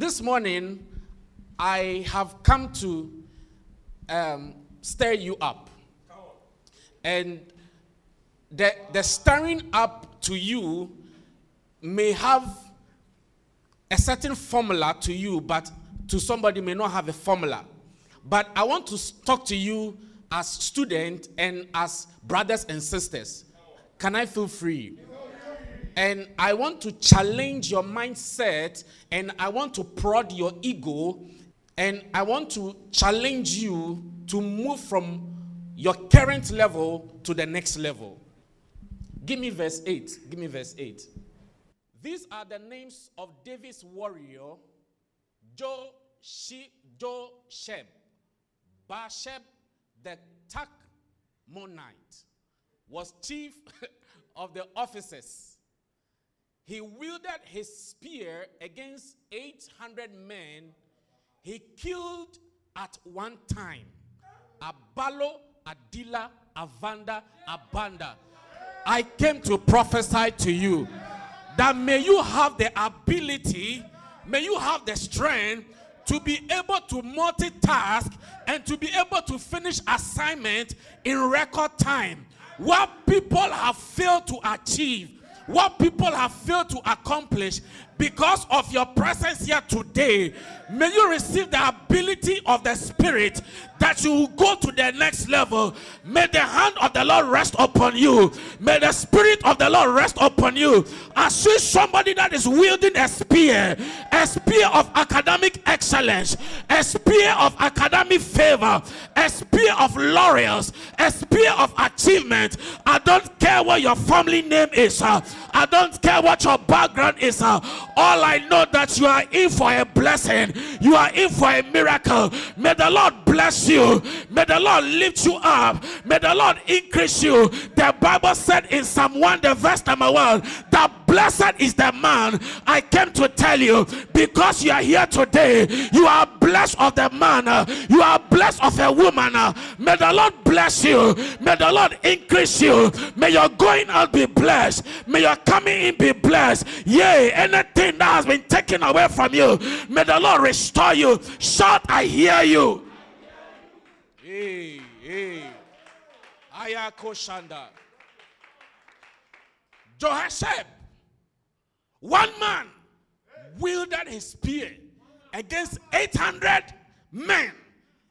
this morning I have come to um, stir you up. And the, the stirring up to you may have a certain formula to you, but to somebody may not have a formula. But I want to talk to you as students and as brothers and sisters. Can I feel free? And I want to challenge your mindset and I want to prod your ego and I want to challenge you to move from your current level to the next level. Give me verse 8. Give me verse 8. These are the names of David's warrior Jo Shi Jo Sheb, Basheb the Takmonite was chief of the officers. He wielded his spear against 800 men. He killed at one time Abalo, Adila, Avanda, Abanda. I came to prophesy to you that may you have the ability, may you have the strength to be able to multitask and to be able to finish assignment in record time. What people have failed to achieve, what people have failed to accomplish because of your presence here today, may you receive the ability of the Spirit that you will go to the next level. May the hand of the Lord rest upon you. May the Spirit of the Lord rest upon you. I see somebody that is wielding a spear, a spear of academic excellence, a spear of academic favor, a spear of laurels, a spear of achievement. I don't care what your family name is. I don't care what your background is. All I know that you are in for a blessing. You are in for a miracle. May the Lord bless you. May the Lord lift you up. May the Lord increase you. The Bible said in Psalm 1, the verse number 1, that blessed is the man. I came to tell you because you are here today, you are blessed of the man. You are blessed of a woman. May the Lord bless you. May the Lord increase you. May your going out be blessed. May your coming in be blessed. Yea, anything that has been taken away from you, may the Lord restore you. Shout, I hear you. Hey, hey. Ayako Shanda. Jehoshaphat, one man wielded his spear against 800 men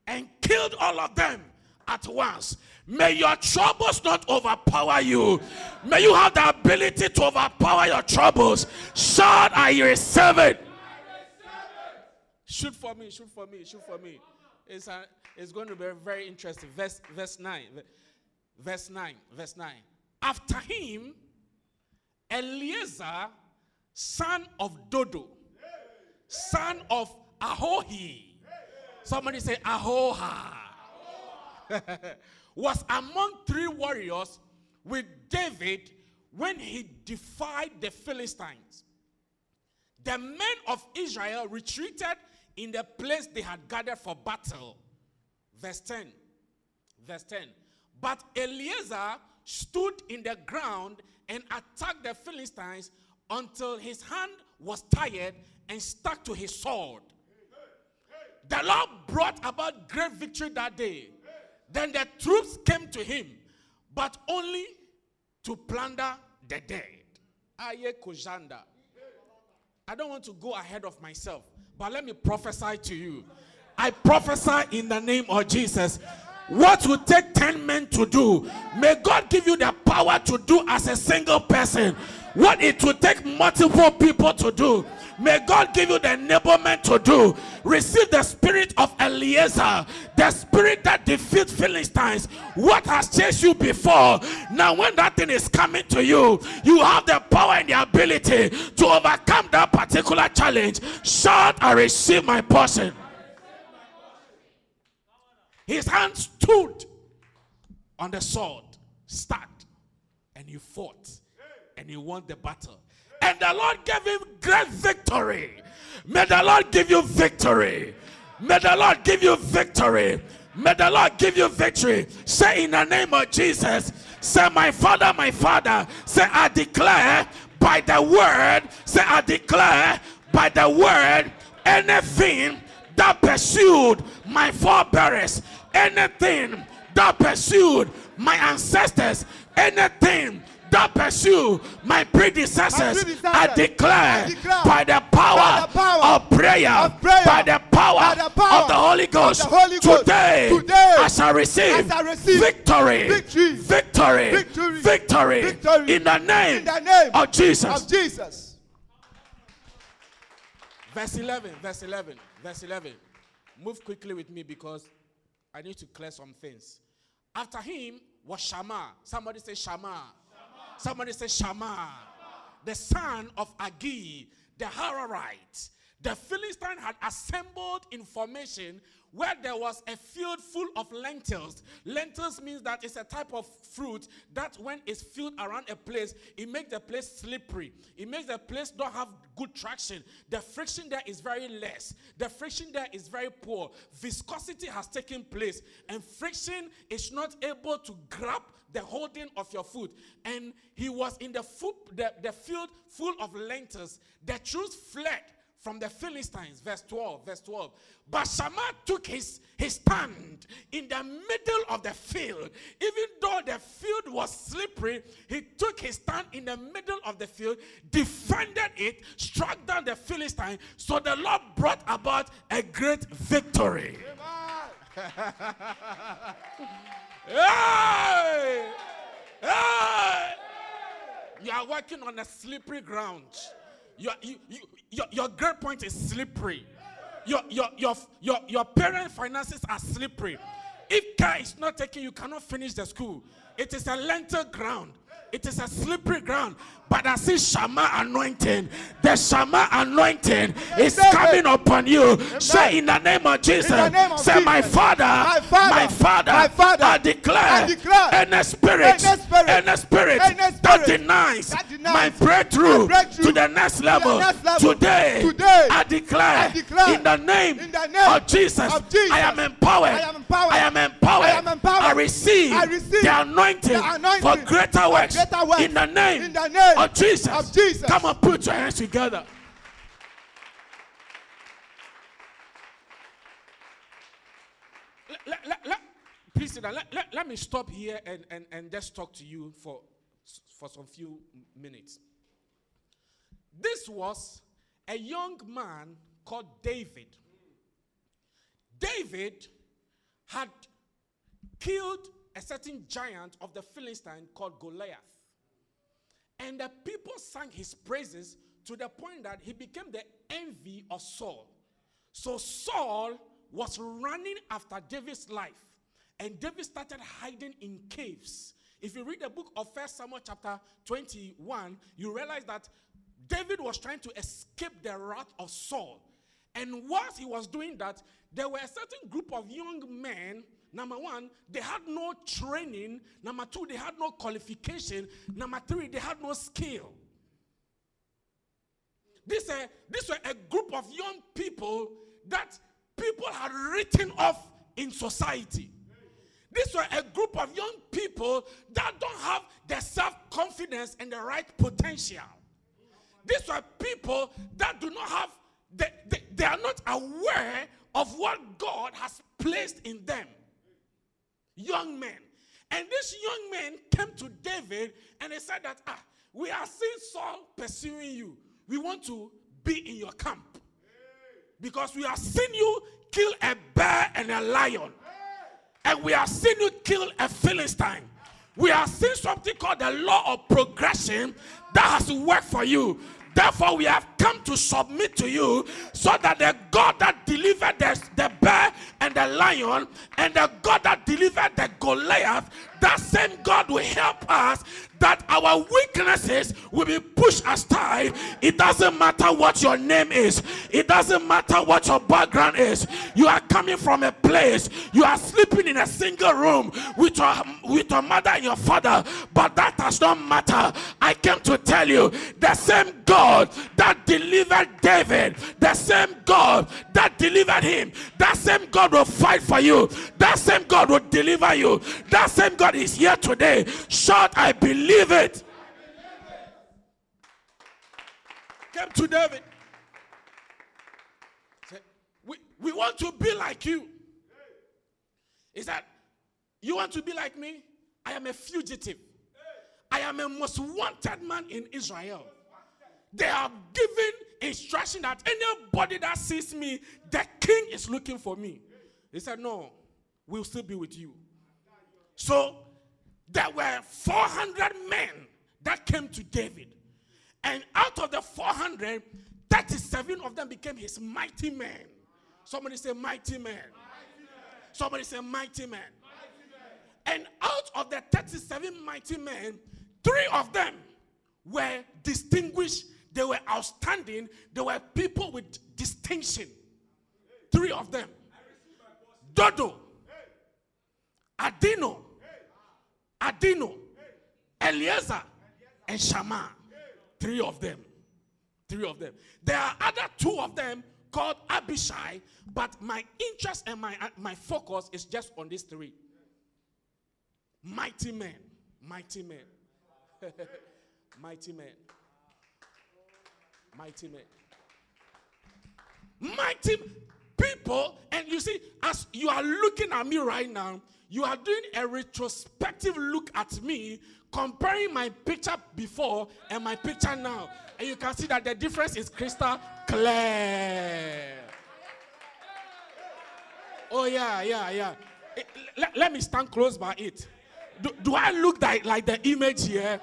and killed all of them at once. May your troubles not overpower you. May you have the ability to overpower your troubles. Shout, I receive it. Shoot for me, shoot for me, shoot for me. It's, a, it's going to be very interesting. Verse, verse 9. Verse 9. Verse 9. After him, Eleazar, son of Dodo, son of Ahohi. Somebody say Ahoha. was among three warriors with David when he defied the Philistines. The men of Israel retreated in the place they had gathered for battle. Verse 10. Verse 10. But Eleazar stood in the ground and attacked the Philistines until his hand was tired and stuck to his sword. The Lord brought about great victory that day. Then the troops came to him, but only to plunder the dead. Aye Kojanda. I don't want to go ahead of myself, but let me prophesy to you. I prophesy in the name of Jesus. What will take 10 men to do, may God give you the power to do as a single person. What it will take multiple people to do, may God give you the enablement to do. Receive the spirit of Eleazar, the spirit that defeats Philistines. What has chased you before, now when that thing is coming to you, you have the power and the ability to overcome that particular challenge. Shout, I receive my portion. His hand stood on the sword, stuck, and he fought, and he won the battle. And the Lord gave him great victory. May the Lord give you victory. May the Lord give you victory. May the Lord give you victory. Say in the name of Jesus. Say, My Father, my Father. Say, I declare by the word. Say, I declare by the word anything that pursued my forebears, anything that pursued my ancestors, anything that pursue my predecessors, my predecessors I, declare, I declare by the power, by the power of, prayer, of, prayer, by the power, by the power of the Holy Ghost, the Holy Ghost today, today I, shall receive, I receive victory, victory, victory, victory, victory, victory in, the name in the name of Jesus. Of Jesus. Verse 11, verse 11, verse 11. Move quickly with me because I need to clear some things. After him was Shammah. Somebody say Shammah. Somebody say Shammah, The son of Agee, the Hararite. The Philistine had assembled information where there was a field full of lentils. Lentils means that it's a type of fruit that when it's filled around a place, it makes the place slippery. It makes the place not have good traction. The friction there is very less. The friction there is very poor. Viscosity has taken place, and friction is not able to grab the holding of your foot. And he was in the, the, the field full of lentils. The truth fled from the Philistines, verse 12, verse 12. But Shammah took his, his stand in the middle of the field. Even though the field was slippery, he took his stand in the middle of the field, defended it, struck down the Philistine. So the Lord brought about a great victory. hey! Hey! You are working on a slippery ground. Your, you, you, your, your grade point is slippery. Your, your, your, your, your parent finances are slippery. If care is not taken, you cannot finish the school. It is a lentil ground. It is a slippery ground. But I see Shammah anointing. The Shammah anointing is coming upon you. Say in the name of Jesus. Say, my father, my father, my father, my father I declare, I declare any spirit, any spirit, that denies, my breakthrough, to the next level. Today, I declare, in the name, of, Jesus, I am empowered. I am empowered. I, receive, the anointing, for greater works, in the name, of Jesus. Of Jesus. Come on, put your hands together. Let, let, let, please sit down. Let me stop here and, and, and just talk to you for, for some few minutes. This was a young man called David. David had killed a certain giant of the Philistine called Goliath. And the people sang his praises to the point that he became the envy of Saul. So Saul was running after David's life. And David started hiding in caves. If you read the book of First Samuel chapter 21, you realize that David was trying to escape the wrath of Saul. And whilst he was doing that, there were a certain group of young men Number one, they had no training. Number two, they had no qualification. Number three, they had no skill. This, uh, this were a group of young people that people had written off in society. These were a group of young people that don't have the self confidence and the right potential. These were people that do not have, they, they, they are not aware of what God has placed in them young men. And these young men came to David and they said that, ah, we are seeing Saul pursuing you. We want to be in your camp. Because we have seen you kill a bear and a lion. And we have seen you kill a Philistine. We have seen something called the law of progression that has worked for you. Therefore, we have come to submit to you so that the God that delivered the, the bear and the lion and the God that delivered the Goliath, that same God will help us that our weaknesses will be pushed aside. It doesn't matter what your name is, it doesn't matter what your background is. You are coming from a place, you are sleeping in a single room with your, with your mother and your father, but that does not matter. I came to tell you the same God that delivered David, the same God that delivered him, that same God will fight for you, that same God will deliver you, that same God is here today. Shout, I believe it. Came to David. Said, we, we want to be like you. He said, You want to be like me? I am a fugitive. I am a most wanted man in Israel. They are given instruction that anybody that sees me, the king is looking for me. He said, No, we'll still be with you. So there were 400 men that came to David. And out of the 400, 37 of them became his mighty men. Somebody say, Mighty men. Somebody say, Mighty men. And out of the 37 mighty men, three of them were distinguished, they were outstanding, they were people with distinction. Three of them Dodo, Adino, Adino, Eliezer, and Shammah. Three of them. Three of them. There are other two of them called Abishai, but my interest and my, uh, my focus is just on these three. Mighty men. Mighty men. Mighty men. Mighty men. Mighty people. And you see, as you are looking at me right now, you are doing a retrospective look at me, comparing my picture before and my picture now. And you can see that the difference is crystal clear. Oh, yeah, yeah, yeah. Eh, let, let me stand close by it. Do, do I look like the image here?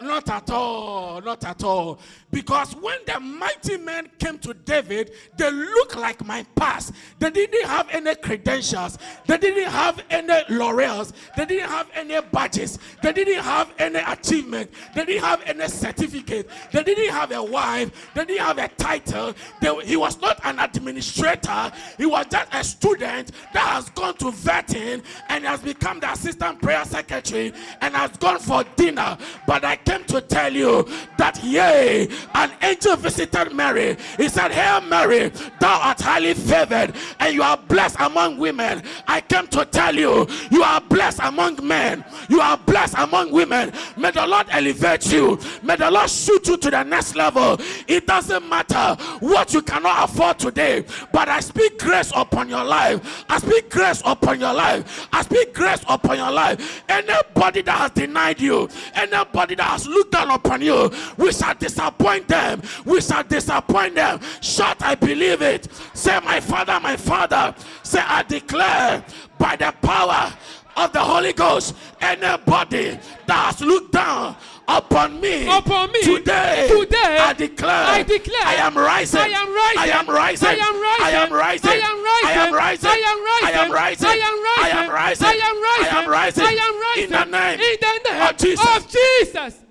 Not at all, not at all. Because when the mighty men came to David, they looked like my past. They didn't have any credentials, they didn't have any laurels, they didn't have any badges, they didn't have any achievement, they didn't have any certificate, they didn't have a wife, they didn't have a title. They, he was not an administrator, he was just a student that has gone to vetting and has become the assistant prayer secretary and has gone for dinner. But I came to tell you that, yea, an angel visited Mary. He said, Hail Mary, thou art highly favored, and you are blessed among women. I came to tell you, you are blessed among men, you are blessed among women. May the Lord elevate you, may the Lord shoot you to the next level. It doesn't matter what you cannot afford today, but I speak grace upon your life. I speak grace upon your life. I speak grace upon your life. Anybody that has denied you, anybody that has looked down upon you, we shall disappoint them. We shall disappoint them. Shut, I believe it. Say, My Father, my Father. Say, I declare by the power of the Holy Ghost, anybody that has looked down upon me, upon me today, today I declare, I declare I am rising, I am rising I am rising, I am rising I am rising, I am rising I am rising, I am rising I am rising, I am rising I am rising, I am rising I am rising, I am rising in the name, in the name of Jesus. of Jesus.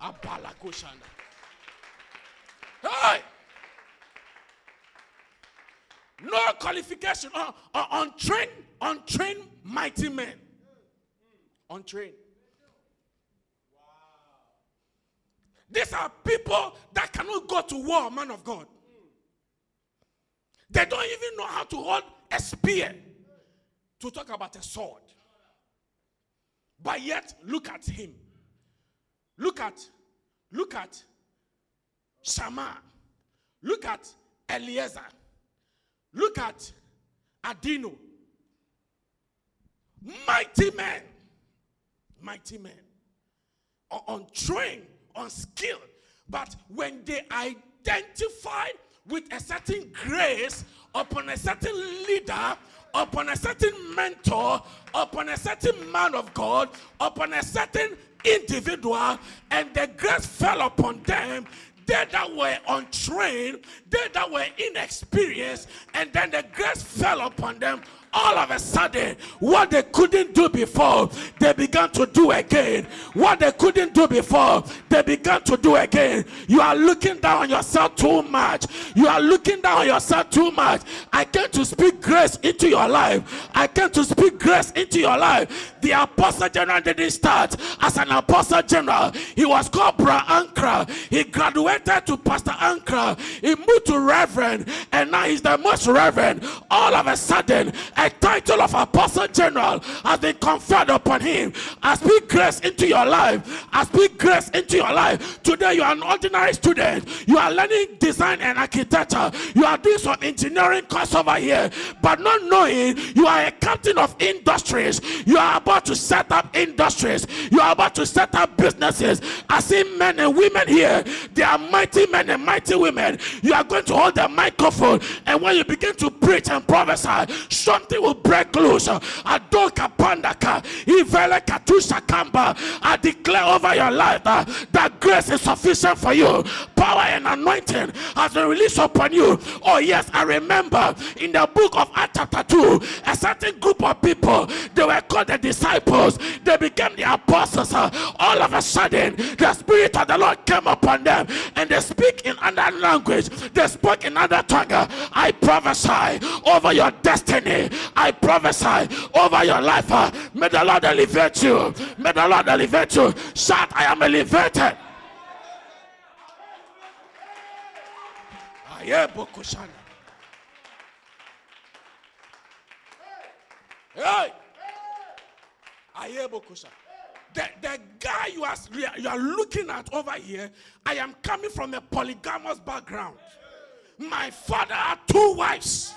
Abalakushanda. Hey! No qualification. Uh, uh, untrained, untrained mighty men. Untrained. These are people that cannot go to war, man of God. They don't even know how to hold a spear to talk about a sword. But yet, look at him. Look at, look at Shammah. Look at Eliezer. Look at Adino. Mighty men. Mighty men. Un- Untrained, unskilled. But when they identified with a certain grace upon a certain leader, upon a certain mentor, upon a certain man of God, upon a certain individual, and the grace fell upon them, they that were untrained, they that were inexperienced, and then the grace fell upon them. All of a sudden, what they couldn't do before, they began to do again. What they couldn't do before, they began to do again. You are looking down on yourself too much. You are looking down on yourself too much. I came to speak grace into your life. I came to speak grace into your life. The apostle general didn't start as an apostle general. He was called Bra Ankrah. He graduated to Pastor Ankrah. He moved to Reverend, and now he's the most Reverend. All of a sudden, A title of Apostle General has been conferred upon him. I speak grace into your life. I speak grace into your life. Today, you are an ordinary student. You are learning design and architecture. You are doing some engineering course over here, but not knowing you are a captain of industries. You are about to set up industries. You are about to set up businesses. I see men and women here. They are mighty men and mighty women. You are going to hold the microphone, and when you begin to preach and prophesy, something will break loose. Adoka pandaka, ivele katusha kamba. I declare over your life uh, that grace is sufficient for you. Power and anointing has been released upon you. Oh, yes, I remember in the book of Acts, chapter 2, a certain group of people, they were called the disciples, they became the apostles. Uh, all of a sudden, the Spirit of the Lord came upon them and they speak in another language, they spoke in another tongue. I prophesy over your destiny, I prophesy over your life. Uh, may the Lord elevate you, may the Lord elevate you. Shout, I am elevated. Ayebokushana. Hey! Ayebokusha. The, the guy you are, you are looking at over here, I am coming from a polygamous background. My father had two wives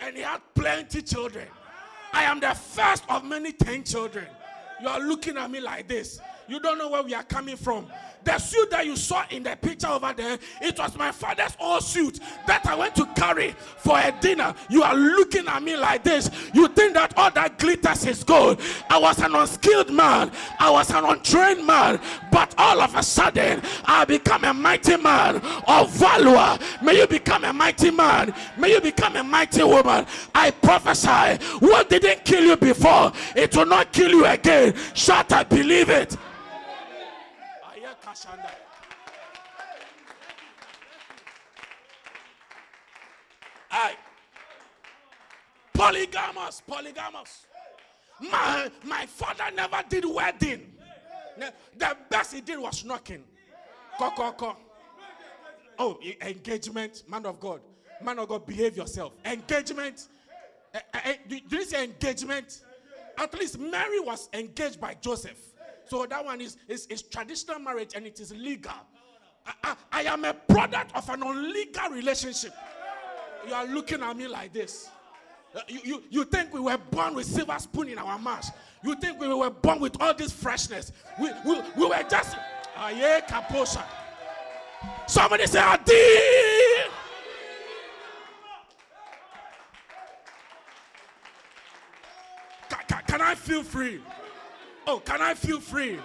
and he had plenty children. I am the first of many ten children. You are looking at me like this. You don't know where we are coming from. The suit that you saw in the picture over there, it was my father's old suit that I went to carry for a dinner. You are looking at me like this. You think that all that glitters is gold. I was an unskilled man, I was an untrained man, but all of a sudden, I become a mighty man of valor. May you become a mighty man, may you become a mighty woman. I prophesy what didn't kill you before, it will not kill you again. Shut up, believe it. Ayakashanda. Polygamous, polygamous. My, my father never did wedding. The best he did was knocking. Ko, ko, ko. Oh, engagement, man of God. Man of God, behave yourself. Engagement. Eh, eh, eh, did you engagement? At least Mary was engaged by Joseph. So that one is, is, is traditional marriage and it is legal. I, I, I am a product of an illegal relationship. You are looking at me like this. Uh, You, you, you think we were born with silver spoon in our mouth. You think we were born with all this freshness. We, we, we were just. Somebody say, Adi. Ca- ca- Can I feel free? Oh, can I feel free?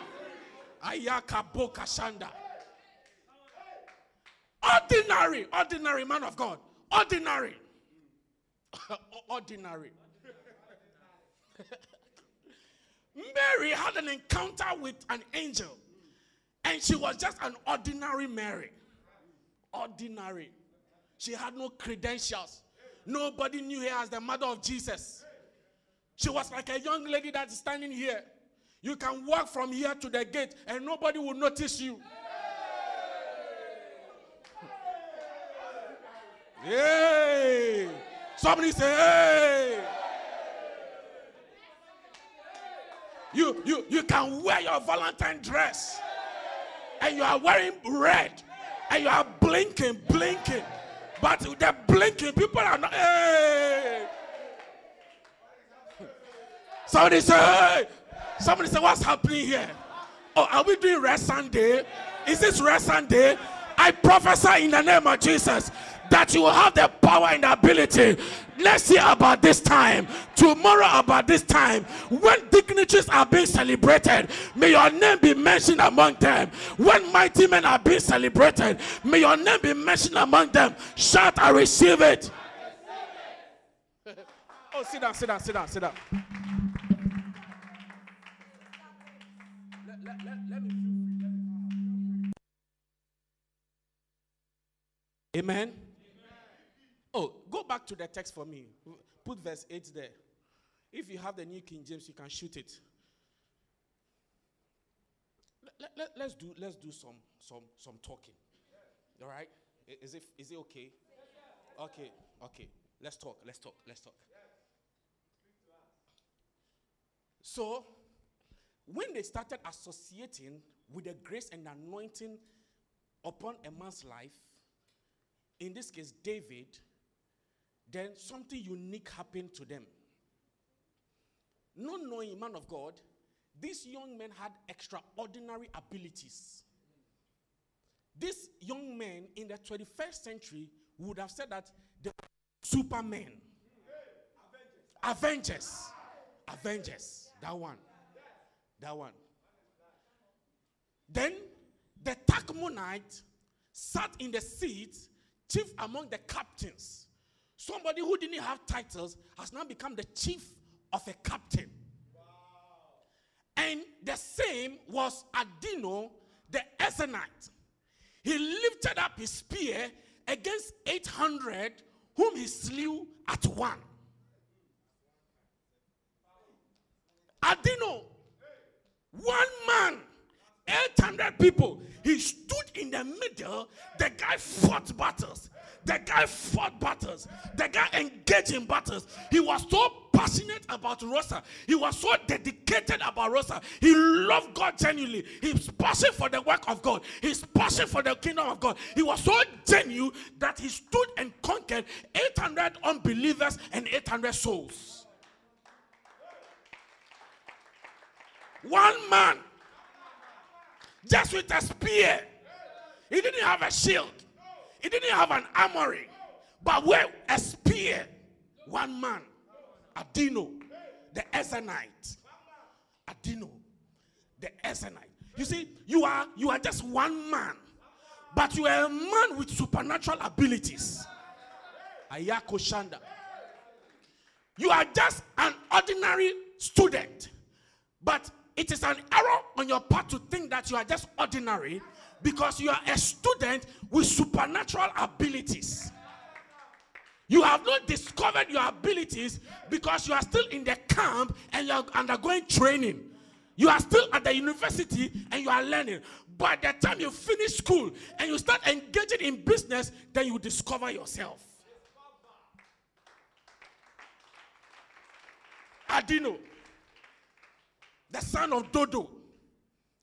Ayaka boka shanda. Ordinary, ordinary man of God. Ordinary. ordinary. Mary had an encounter with an angel, and she was just an ordinary Mary. Ordinary. She had no credentials. Nobody knew her as the mother of Jesus. She was like a young lady that's standing here. You can walk from here to the gate, and nobody will notice you. Hey! Somebody say, hey! You, you, you can wear your Valentine dress and you are wearing red and you are blinking, blinking. But the blinking, people are not, hey! Somebody say, hey! Somebody say, what's happening here? Oh, are we doing rest Sunday? Is this rest Sunday? I prophesy in the name of Jesus that you will have the power and the ability. Next year, about this time, tomorrow, about this time, when dignitaries are being celebrated, may your name be mentioned among them. When mighty men are being celebrated, may your name be mentioned among them. Shout, I receive it. oh, sit down, sit down, sit down, sit down. Amen. Oh, go back to the text for me. Put verse 8 there. If you have the New King James, you can shoot it. Let, let, let's do let's do some some some talking. All right? Is it is it okay? Okay, okay. Let's talk. Let's talk. Let's talk. So, when they started associating with the grace and anointing upon a man's life, in this case, David, then something unique happened to them. Not knowing, man of God, this young man had extraordinary abilities. This young man in the 21st century would have said that they were supermen, Avengers. Avengers. That one. That one. Then the Tachmonite sat in the seat, chief among the captains. Somebody who didn't have titles has now become the chief of a captain. And the same was Adino, the Eznite. He lifted up his spear against 800 whom he slew at one. Adino, one man, 800 people. He stood in the middle. The guy fought battles. The guy fought battles. The guy engaged in battles. He was so passionate about Rosa. He was so dedicated about Rosa. He loved God genuinely. His passion for the work of God. His passion for the kingdom of God. He was so genuine that he stood and conquered 800 unbelievers and 800 souls. One man, just with a spear. He didn't have a shield. He didn't have an armory. But with a spear, one man, Adino, the Eznite. Adino, the Eznite. You see, you are you are just one man, but you are a man with supernatural abilities. Ayako Shanda. You are just an ordinary student, but it is an error on your part to think that you are just ordinary because you are a student with supernatural abilities. You have not discovered your abilities because you are still in the camp and you are undergoing training. You are still at the university and you are learning. By the time you finish school and you start engaging in business, then you discover yourself. Adino the son of Dodo,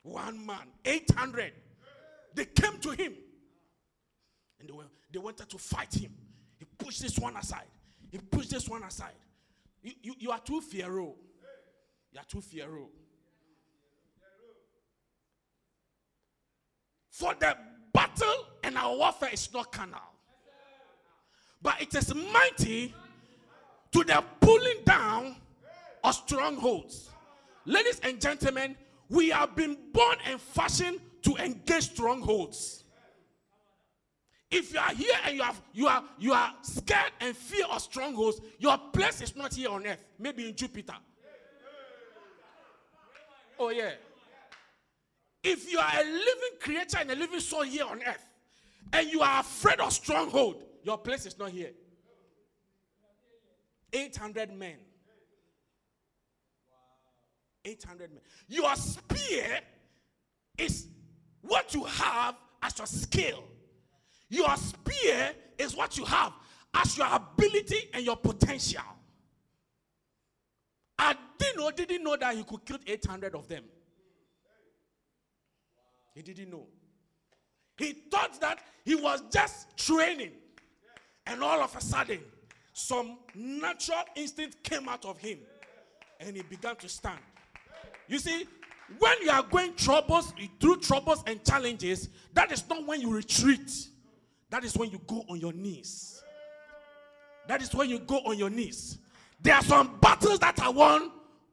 one man, 800. They came to him and they, were, they wanted to fight him. He pushed this one aside. He pushed this one aside. You, you, you are too fearful. You are too fearful. For the battle and our warfare is not carnal, but it is mighty to the pulling down of strongholds. Ladies and gentlemen, we have been born and fashioned to engage strongholds. If you are here and you have you are you are scared and fear of strongholds, your place is not here on earth, maybe in Jupiter. Oh yeah. If you are a living creature and a living soul here on earth, and you are afraid of stronghold, your place is not here. 800 men 800 men. Your spear is what you have as your skill. Your spear is what you have as your ability and your potential. Adino didn't know that he could kill 800 of them. He didn't know. He thought that he was just training. And all of a sudden, some natural instinct came out of him. And he began to stand. You see, when you are going troubles through troubles and challenges, that is not when you retreat. That is when you go on your knees. That is when you go on your knees. There are some battles that are won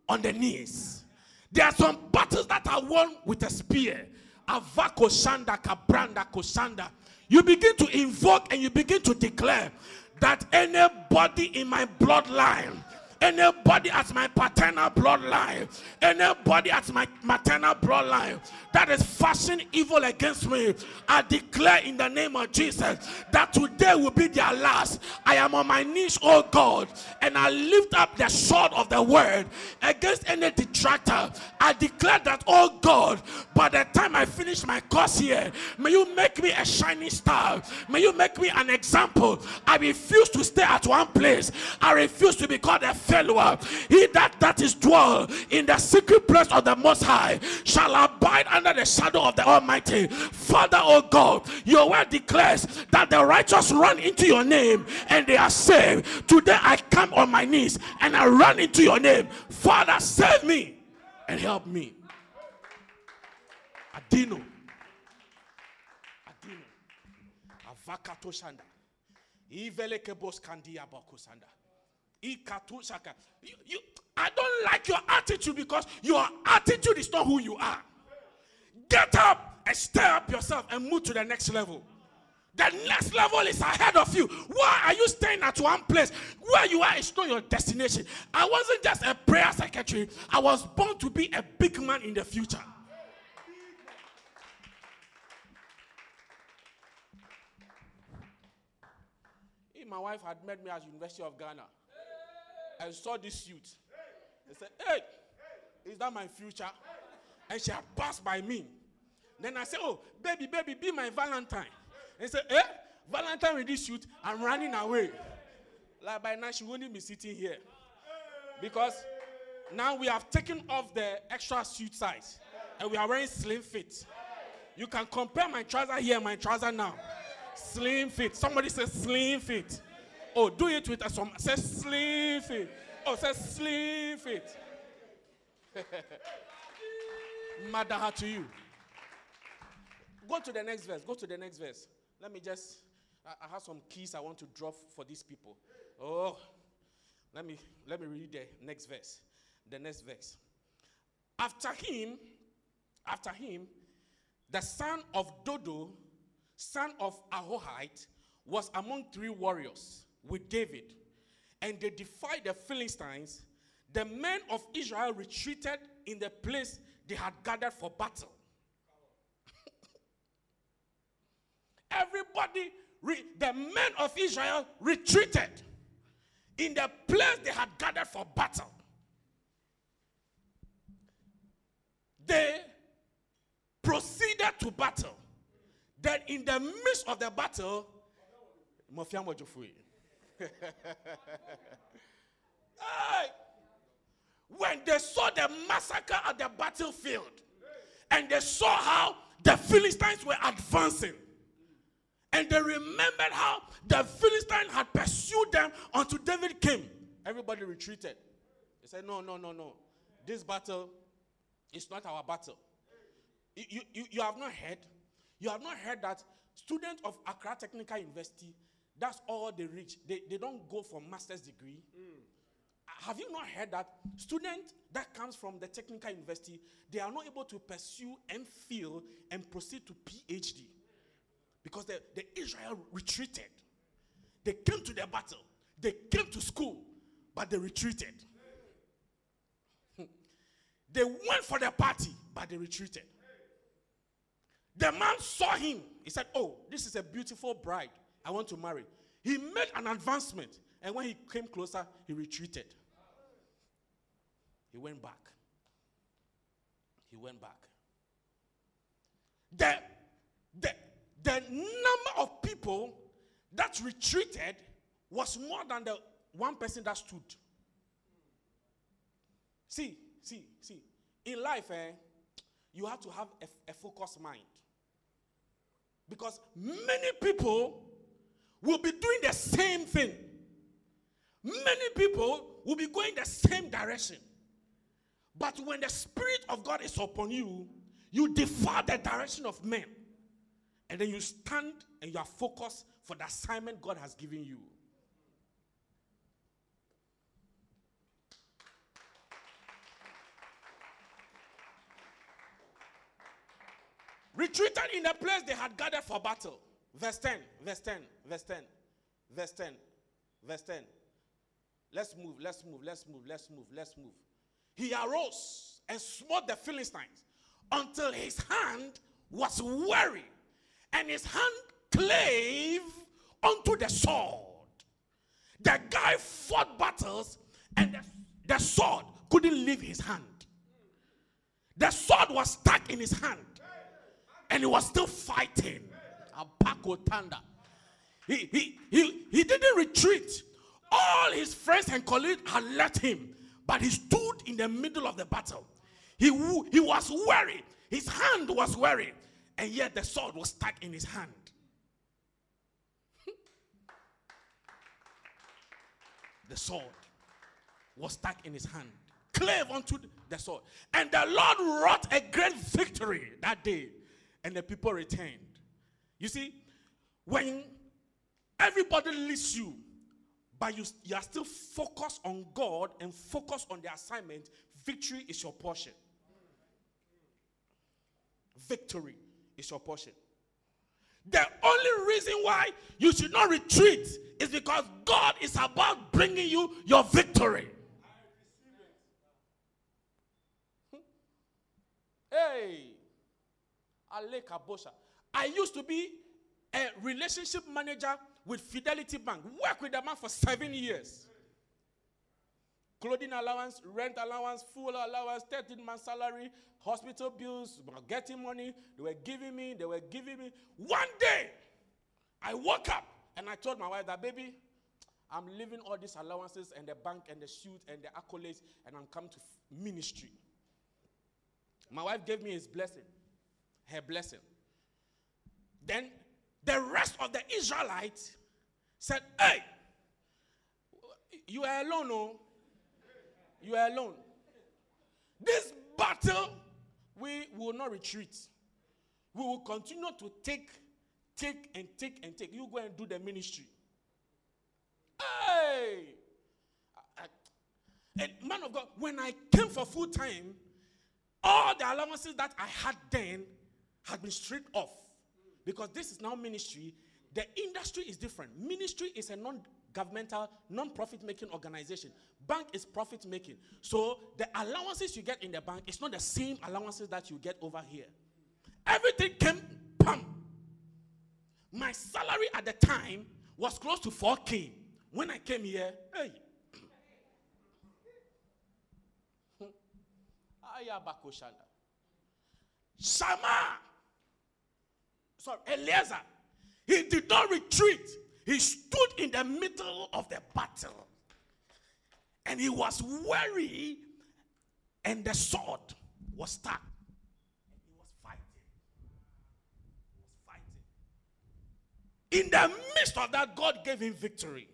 on the knees. There are some battles that are won with a spear. Avako shanda kabranda koshanda. You begin to invoke and you begin to declare that anybody in my bloodline Anybody at my paternal bloodline, anybody at my maternal bloodline that is fashioning evil against me, I declare in the name of Jesus that today will be their last. I am on my knees, oh God, and I lift up the sword of the word against any detractor. I declare that, oh God, by the time I finish my course here, may you make me a shining star. May you make me an example. I refuse to stay at one place. I refuse to be called a failure. He that that is dwell in the secret place of the Most High shall abide under the shadow of the Almighty. Father, oh God, your word declares that the righteous run into your name and they are saved. Today I come on my knees and I run into your name. Father, save me and help me. Adino. Adino. Avakato shanda. Iveleke boskandia. You, you, I don't like your attitude because your attitude is not who you are. Get up and stir up yourself and move to the next level. The next level is ahead of you. Why are you staying at one place? Where you are is not your destination. I wasn't just a prayer secretary, I was born to be a big man in the future. My wife had met me at University of Ghana and saw this suit, they said, Hey, is that my future? And she had passed by me. Then I said, Oh, baby, baby, be my Valentine. And said, Eh? Valentine with this suit, I'm running away. Like by now, she wouldn't be sitting here. Because now we have taken off the extra suit size and we are wearing slim fit. You can compare my trouser here, my trouser now. Slim fit. Somebody says slim fit. Oh, do it with a some say slim fit. Oh, say fit. Madaha to you. Go to the next verse. Go to the next verse. Let me just. I, I have some keys I want to drop for these people. Oh, let me let me read the next verse. The next verse. After him, after him, the son of Dodo, son of Ahohite, was among three warriors with David, and they defied the Philistines. The men of Israel retreated in the place they had gathered for battle. Everybody, the men of Israel retreated in the place they had gathered for battle. They proceeded to battle. Then, in the midst of the battle. Hey! When they saw the massacre at the battlefield and they saw how the Philistines were advancing, and they remembered how the Philistines had pursued them until David came, everybody retreated. They said, No, no, no, no. This battle is not our battle. You, you, you have not heard, you have not heard that students of Accra Technical University, that's all they reach. They, they don't go for master's degree. Mm. Have you not heard that student that comes from the technical university, they are not able to pursue MPhil and proceed to PhD because the, the Israel retreated. They came to the battle, they came to school, but they retreated. they went for the party, but they retreated. The man saw him. He said, Oh, this is a beautiful bride. I want to marry. He made an advancement. And when he came closer, he retreated. He went back. He went back. The, the, the number of people that retreated was more than the one person that stood. See, see, see. In life, eh, you have to have a, a focused mind. Because many people will be doing the same thing. Many people will be going the same direction. But when the Spirit of God is upon you, you defy the direction of men. And then you stand and you are focused for the assignment God has given you. Retreated in the place they had gathered for battle. Verse 10, verse 10, verse 10, verse 10, verse 10. Let's move, let's move, let's move, let's move, let's move. He arose and smote the Philistines until his hand was weary and his hand clave unto the sword. The guy fought battles and the, the sword couldn't leave his hand. The sword was stuck in his hand and he was still fighting. Apako Tanda. He, he, he, he didn't retreat All his friends and colleagues had left him, but he stood in the middle of the battle. He, he was weary, his hand was weary, and yet the sword was stuck in his hand. the sword was stuck in his hand, clave unto the sword. And the Lord wrought a great victory that day, and the people returned. You see, when everybody leaves you, but you, you are still focused on God and focused on the assignment, victory is your portion. Victory is your portion. The only reason why you should not retreat is because God is about bringing you your victory. Hey, Aleka Bosha. I used to be a relationship manager with Fidelity Bank. Work with the man for seven years. Clothing allowance, rent allowance, full allowance, 13 month salary, hospital bills, getting money. They were giving me, they were giving me. One day, I woke up and I told my wife that, baby, I'm leaving all these allowances and the bank and the shoot and the accolades and I'm coming to ministry. My wife gave me his blessing, her blessing. Then the rest of the Israelites said, Hey, you are alone, oh. You are alone. This battle, we will not retreat. We will continue to take, take, and take, and take. You go and do the ministry. Hey! And man of God, when I came for full time, all the allowances that I had then had been stripped off. Because this is now ministry. The industry is different. Ministry is a non governmental, non-profit making organization. Bank is profit making. So the allowances you get in the bank is not the same allowances that you get over here. Everything came. My salary at the time was close to 4k. When I came here, hey. Shammah. Sorry, Eleazar. He did not retreat. He stood in the middle of the battle and he was weary, and the sword was stuck. And he was fighting. He was fighting. In the midst of that, God gave him victory.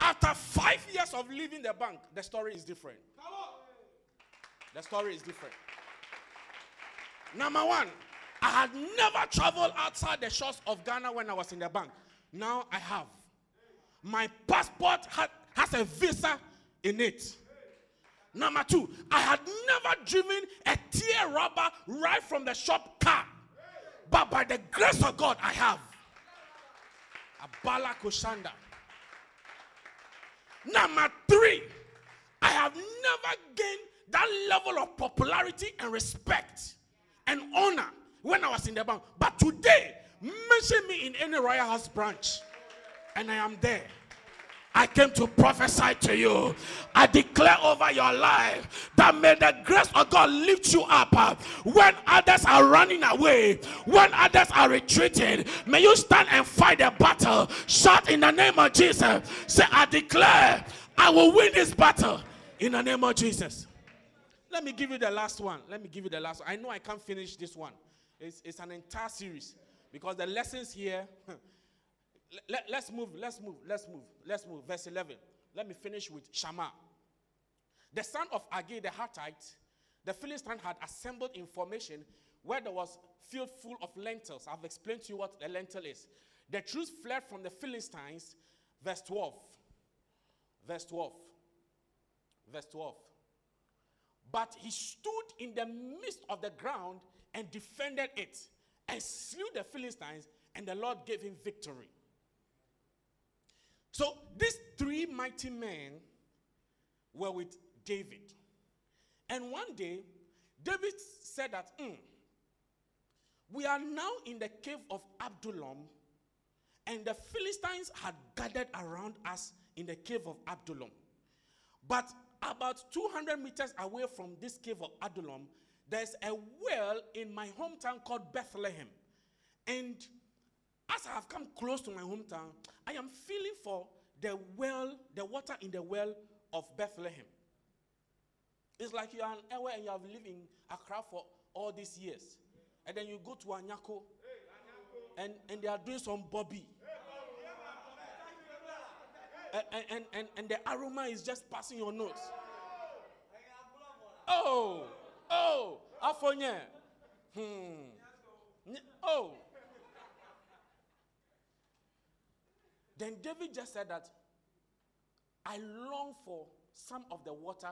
After five years of leaving the bank, the story is different. The story is different. Number one, I had never traveled outside the shores of Ghana when I was in the bank. Now I have. My passport had, has a visa in it. Number two, I had never driven a tear rubber right from the shop car. But by the grace of God, I have. Abala Koshanda. Number three, I have never gained that level of popularity and respect and honor when I was in the bank. But today, mention me in any Royal House branch, and I am there. I came to prophesy to you. I declare over your life that may the grace of God lift you up when others are running away, when others are retreating. May you stand and fight the battle. Shout in the name of Jesus. Say, I declare I will win this battle in the name of Jesus. Let me give you the last one. Let me give you the last one. I know I can't finish this one. It's, it's an entire series because the lessons here. let, us move, let's move, let's move, let's move. Verse 11. Let me finish with Shammah. The son of Agee the Hittite, the Philistine had assembled in formation where there was field full of lentils. I've explained to you what a lentil is. The troops fled from the Philistines. Verse 12. Verse 12. Verse 12. But he stood in the midst of the ground and defended it and slew the Philistines, and the Lord gave him victory. So these three mighty men were with David. And one day, David said that, mm, we are now in the cave of Adullam, and the Philistines had gathered around us in the cave of Adullam. But about 200 meters away from this cave of Adullam, there's a well in my hometown called Bethlehem. And as I have come close to my hometown, I am feeling for the well, the water in the well of Bethlehem. It's like you are an and you have lived in Accra for all these years. And then you go to Anyako and, and they are doing some Bobby. And, and, and, and the aroma is just passing your nose. Oh, oh, Afonye. Hmm. Oh. Then David just said that I long for some of the water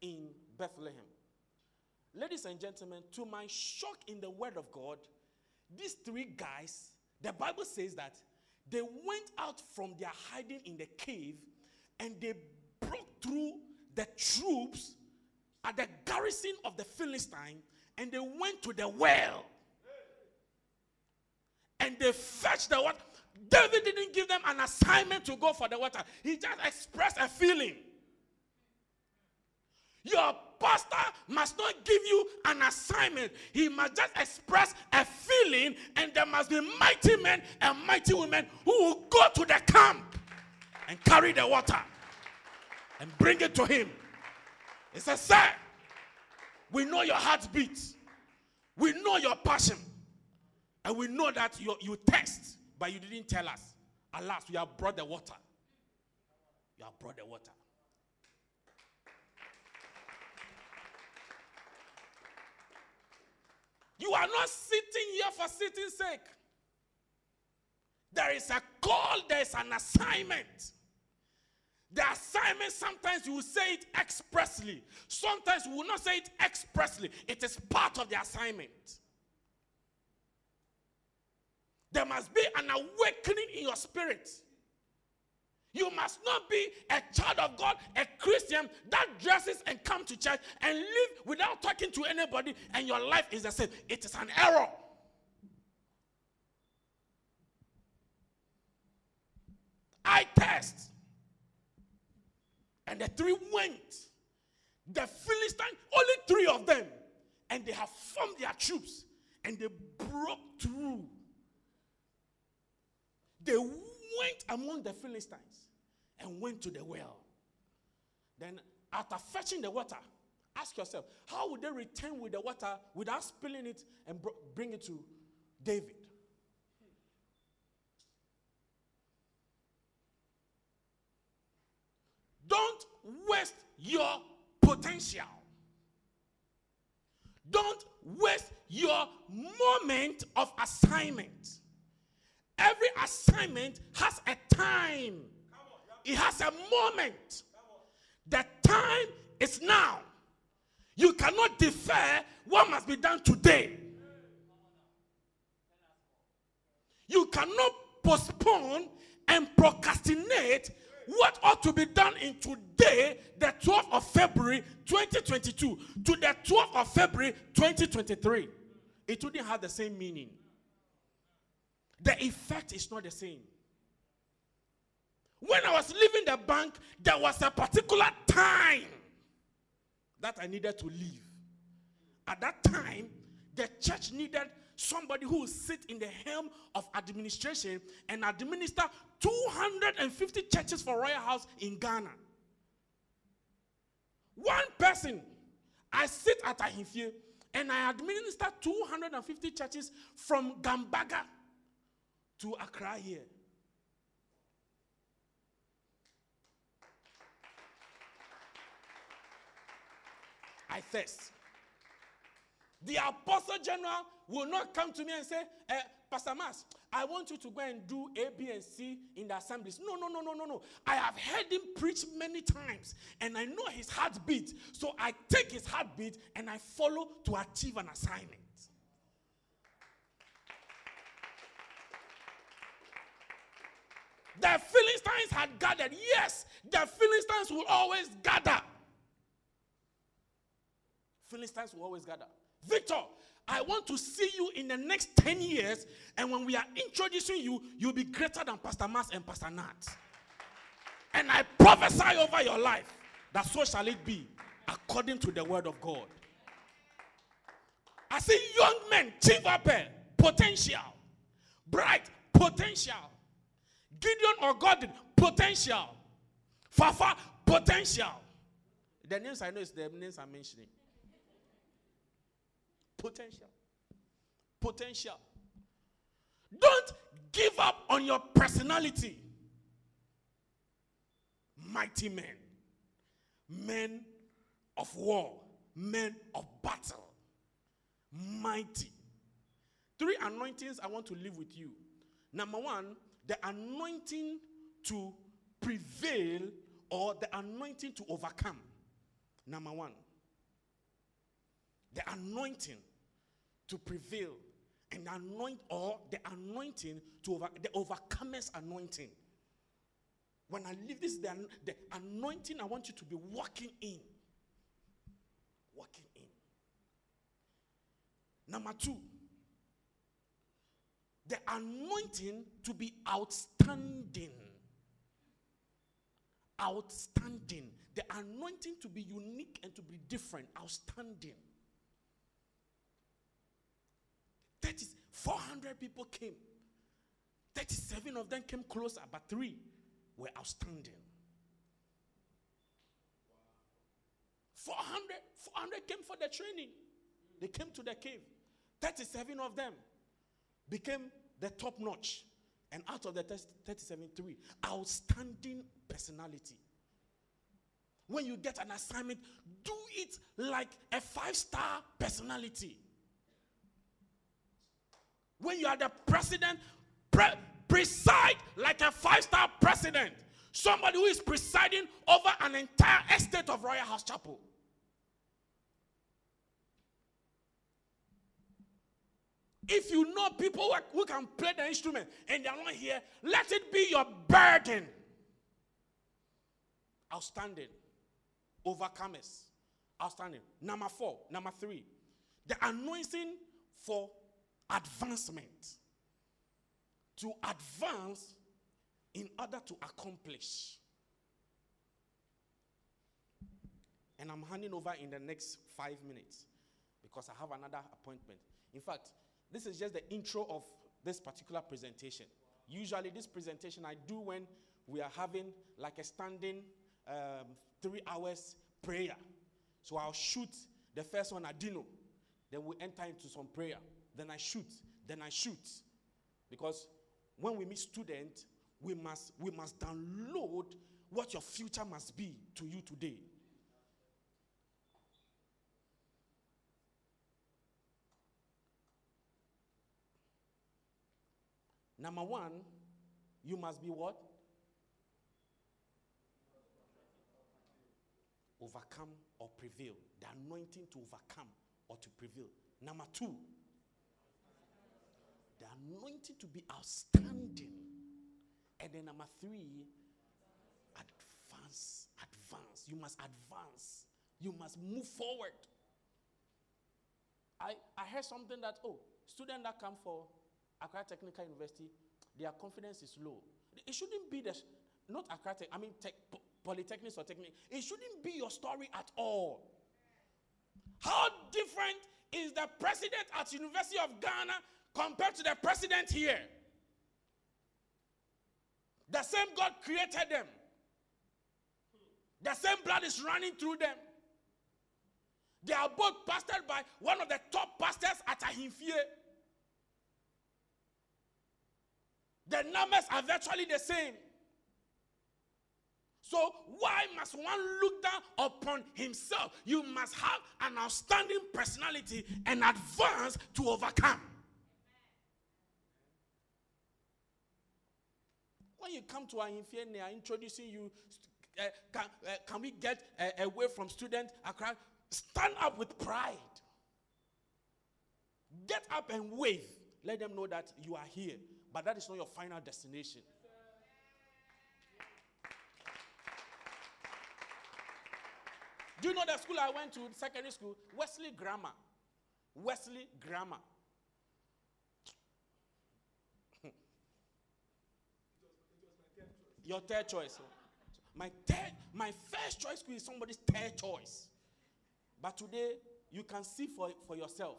in Bethlehem. Ladies and gentlemen, to my shock in the word of God, these three guys, the Bible says that they went out from their hiding in the cave and they broke through the troops at the garrison of the Philistine and they went to the well. And they fetched the water. David didn't give them an assignment to go for the water, he just expressed a feeling. Your pastor must not give you an assignment. He must just express a feeling, and there must be mighty men and mighty women who will go to the camp and carry the water and bring it to him. He says, Sir, we know your heartbeat, we know your passion, and we know that you, you test, but you didn't tell us. Alas, we have brought the water. You have brought the water. You are not sitting here for sitting sake. There is a call, there is an assignment. The assignment, sometimes you will say it expressly, sometimes you will not say it expressly. It is part of the assignment. There must be an awakening in your spirit. You must not be a child of God, a Christian that dresses and come to church and live without talking to anybody, and your life is the same. It is an error. I test. And the three went. The Philistines, only three of them, and they have formed their troops and they broke through. They went among the Philistines and went to the well. Then, after fetching the water, ask yourself, how would they return with the water without spilling it and bring it to David? Don't waste your potential. Don't waste your moment of assignment. Every assignment has a time, it has a moment. The time is now. You cannot defer what must be done today. You cannot postpone and procrastinate what ought to be done in today, the 12th of February 2022, to the 12th of February 2023. It wouldn't have the same meaning. The effect is not the same. When I was leaving the bank, there was a particular time that I needed to leave. At that time, the church needed somebody who will sit in the helm of administration and administer 250 churches for Royal House in Ghana. One person, I sit at Ahimfie and I administer 250 churches from Gambaga to Accra here. I thirst. The apostle general will not come to me and say, eh, Pastor Mas, I want you to go and do A, B, and C in the assemblies. No, no, no, no, no, no. I have heard him preach many times and I know his heartbeat. So I take his heartbeat and I follow to achieve an assignment. The Philistines had gathered. Yes, the Philistines will always gather. Philistines will always gather. Victor, I want to see you in the next 10 years, and when we are introducing you, you'll be greater than Pastor Mas and Pastor Nat. And I prophesy over your life that so shall it be according to the word of God. I see young men, chief potential, bright, potential. Gideon or Gordon, potential. Fafa, potential. The names I know is the names I'm mentioning. Potential. Potential. Don't give up on your personality. Mighty men, men of war, men of battle, mighty. Three anointings I want to live with you. Number one, the anointing to prevail or the anointing to overcome. Number one, the anointing to prevail and anoint or the anointing to over the overcomers anointing. When I leave this, the, the anointing I want you to be walking in. Walking in. Number two, the anointing to be outstanding. Outstanding. The anointing to be unique and to be different. Outstanding. That is 400 people came. 37 of them came closer, but three were outstanding. 400, 400 came for the training. They came to the cave. 37 of them became the top notch. And out of the 37, three, outstanding personality. When you get an assignment, do it like a five star personality. When you are the president, pre- preside like a five star president. Somebody who is presiding over an entire estate of Royal House Chapel. If you know people who can play the instrument and they are not here, let it be your burden. Outstanding. Overcomers. Outstanding. Number four. Number three. The anointing for advancement. To advance in order to accomplish. And I'm handing over in the next five minutes because I have another appointment. In fact, this is just the intro of this particular presentation. Usually, this presentation I do when we are having like a standing um, three hours prayer. So I'll shoot the first one at Dino. Then we enter into some prayer. Then I shoot. Then I shoot. Because when we meet students, we must we must download what your future must be to you today. Number one, you must be what? Overcome or prevail. The anointing to overcome or to prevail. Number two, the anointing to be outstanding. And then number three, advance. Advance. You must advance. You must move forward. I, I heard something that, oh, students that come for Accra Technical University, their confidence is low. It shouldn't be the, not Accra, I mean, tech, polytechnics or technical. It shouldn't be your story at all. How different is the president at University of Ghana compared to the president here? The same God created them. The same blood is running through them. They are both pastored by one of the top pastors at Ahimfie. The numbers are virtually the same. So, why must one look down upon himself? You must have an outstanding personality and advance to overcome. When you come to infirmary, they are introducing you. Uh, can, uh, can we get uh, away from student? Stand up with pride. Get up and wave. Let them know that you are here. But that is not your final destination. Do you know the school I went to, secondary school? Wesley Grammar. Wesley Grammar. Your third choice. Oh. My third, my first choice school is somebody's third choice. But today, you can see for, for yourself.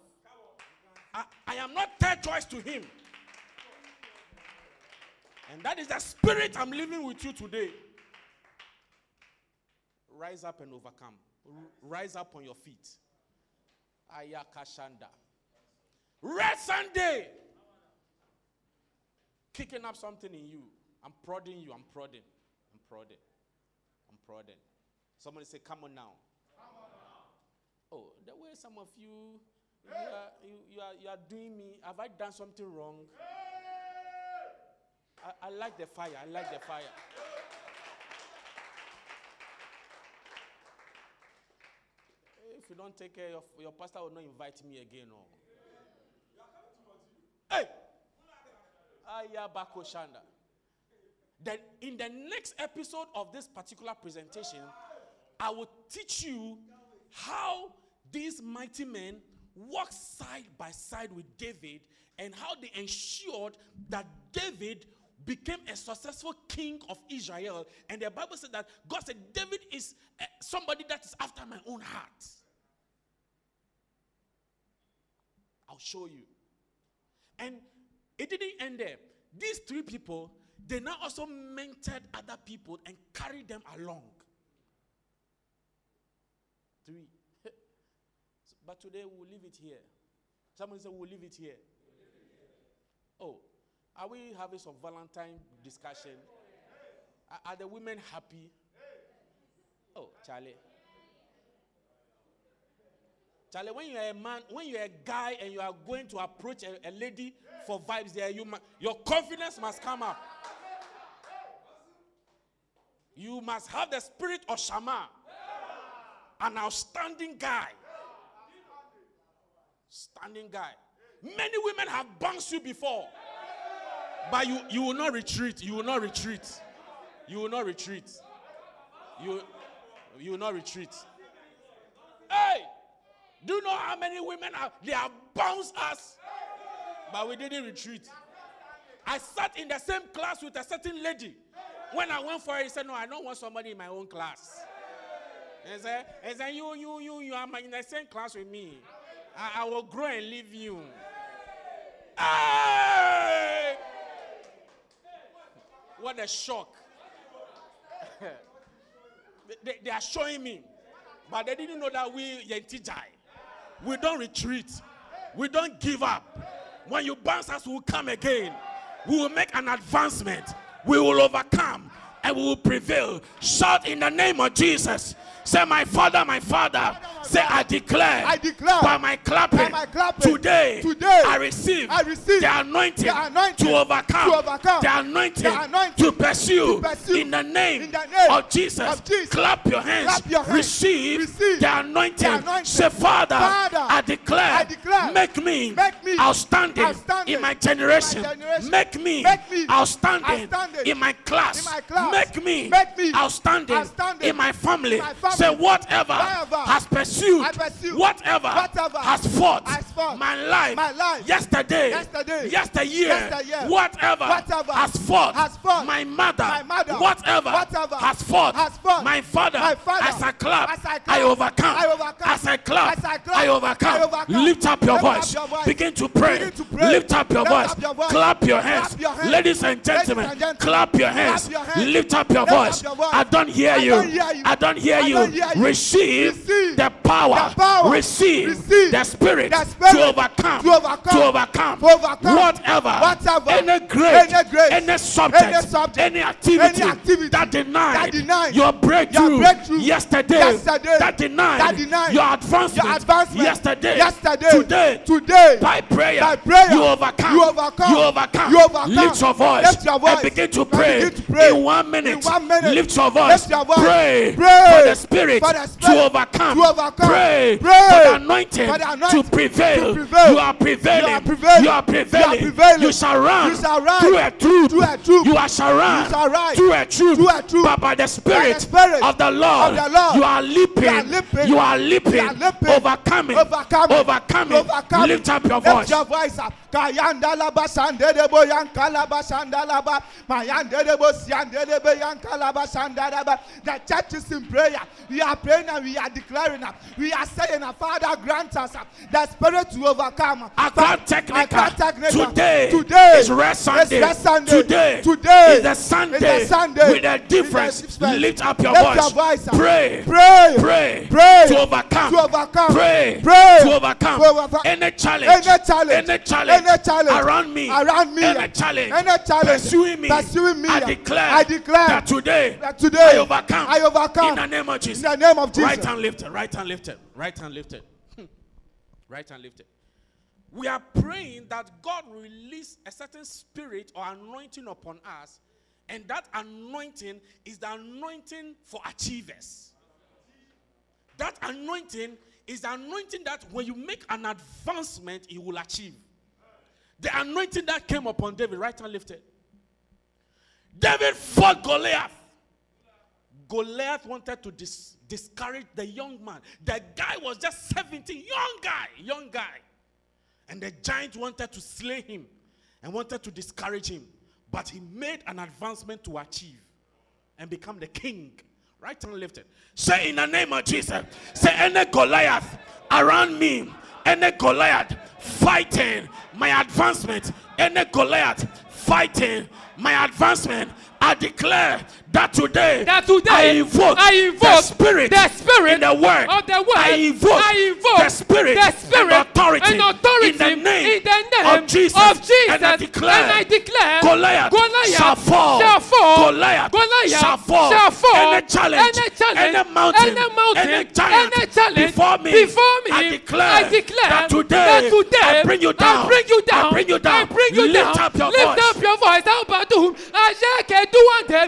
I, I am not third choice to him. And that is the spirit I'm living with you today. Rise up and overcome. Rise up on your feet. Ayakashanda. Red Sunday. Kicking up something in you. I'm prodding you. I'm prodding. I'm prodding. I'm prodding. Somebody say, Come on now. Come on now. Oh, the way some of you you are, you, you, are, you are doing me. Have I done something wrong? I, I like the fire. I like the fire. If you don't take care of your pastor, will not invite me again. No. Hey! Ayabako Then in the next episode of this particular presentation, I will teach you how these mighty men walked side by side with David and how they ensured that David became a successful king of Israel. And the Bible said that God said, David is uh, somebody that is after my own heart. I'll show you. And it didn't end there. These three people, they now also mentored other people and carried them along. Three. but today we'll leave it here. Someone said we'll leave it here. Oh, are we having some Valentine discussion? Are, are the women happy? Oh, Charlie. Charlie, when you're a man, when you're a guy and you are going to approach a, a lady for vibes there, you ma- your confidence must come up. You must have the spirit of Shammah, an outstanding guy. Standing guy. Many women have bounced you before, but you, you will not retreat. You will not retreat. You will not retreat. You, you will not retreat. Hey! Do you know how many women have they have bounced us, but we didn't retreat. I sat in the same class with a certain lady. When I went for it, he said, No, I don't want somebody in my own class. He said, he said You, you, you, you are in the same class with me. I, I will grow and leave you. Hey! What a shock. they, they are showing me, but they didn't know that we Yentijai. We don't retreat. We don't give up. When you bounce us, we will come again. We will make an advancement. We will overcome and we will prevail. Shout in the name of Jesus. Say, my father, my father. Say, I declare. I declare by my clapping. by my clapping, Today. today, I receive. I receive the anointing. the anointing to overcome. to overcome, The anointing. the anointing to pursue. to pursue in the name. in the name of Jesus. of Jesus. Clap your hands. Clap your hands. Receive. Receive the anointing. the anointing. Say, Father. Father, I declare. I declare, Make me. make me outstanding. outstanding in my generation. in my generation. Make me. Make me outstanding. outstanding in my class. in my class. Make me. Make me outstanding. outstanding in my family. my family. Say whatever, Whatever has pursued. pursued. Whatever, Whatever has fought. has fought. My life. My life. Yesterday. Yesterday. Yesteryear. Yesteryear. Whatever, Whatever has fought. has fought. My mother. My mother. Whatever, Whatever has fought. has fought. My father. My father. As I clap. As I clap. I overcome. I overcome. As I clap. As I clap. I overcome. I overcome. Lift up your Lift up voice. your voice. Begin to pray. Begin to pray. Lift up your Lift voice. up your voice. Clap your Clap hands. your hands. Ladies and Ladies gentlemen, and gentlemen, clap your hands. your hands. Lift Lift up your voice. I don't hear you. don't hear you. I don't hear you. don't hear you. Receive, the power. Receive, the spirit, to overcome. to overcome. To overcome. Whatever. Whatever. Any grade. Any subject. Any activity. That denied. your breakthrough. Yesterday. That denied. your advancement. Yesterday. Today. today By prayer, By prayer, you overcome. you overcome. You overcome. Lift your voice. Lift your voice. And begin to And pray. begin to pray. In one minute. In one minute. Lift your voice. Lift your voice. Pray. Pray. For the spirit. For the spirit To overcome. to overcome. Pray. Pray. For the anointing. For the anointing To prevail. to prevail. You are prevailing. You are prevailing. You are prevailing. You are prevailing. You shall run. You shall run. Through a troop. Through a troop. You are shall run. You shall run. Through a troop. Through a troop. But by the spirit, Spirit of the Lord. of the Lord. You are leaping. You are leaping. You are leaping. You are leaping. Overcoming. Overcoming. Overcoming. Overcoming. Lift up your Lift voice. your voice up. Kayandalaba Sandedebo Yankalaba Sandalaba Mayandedebo Siandedebe Yankalaba Sandalaba. The church is in prayer. We are praying and we are declaring. We are saying, Father, grant us the spirit to overcome. Accra Fa- Technica. Accra Technica. Today, Today is rest Sunday. Rest Sunday. Today, Today is the Sunday, the Sunday with a difference. Difference. Lift up your Lift voice. your voice, Pray. Pray. Pray. Pray. To overcome. To overcome. Pray. Pray. To overcome. To overcome. Any challenge. Any challenge. Any challenge. Any challenge. Around me. Around me. Any challenge. Any challenge. Pursuing me. Pursuing me. I declare. I declare that today. that today I overcome. I overcome. In the name of Jesus. In the name of Jesus. Right hand lifted, right hand lifted, right hand lifted, Hmm. right hand lifted. We are praying that God release a certain spirit or anointing upon us, and that anointing is the anointing for achievers. That anointing is the anointing that when you make an advancement, you will achieve. The anointing that came upon David, right hand lifted. David fought Goliath. Goliath wanted to dis- discourage the young man. The guy was just 17, young guy, young guy. And the giant wanted to slay him and wanted to discourage him. But he made an advancement to achieve and become the king. Right hand lifted. Say in the name of Jesus. Say any Goliath around me. Any Goliath fighting my advancement. Any Goliath fighting my advancement. I declare that today, That today I invoke, I the spirit, the spirit in the word. of the word. I invoke, I invoke the spirit, the spirit and authority, and authority in the name, in the name of Jesus. of Jesus. And I declare, And I declare Goliath, Goliath shall fall. shall fall. Goliath, Goliath shall fall. shall fall. Any challenge, Any challenge, any mountain, any mountain, any giant any challenge before me, before me, I declare, I declare that today, that today I bring you down. I bring you down. I bring you down. I bring you Lift down. up your Lift voice. up your voice. How about whom? Ajake duande.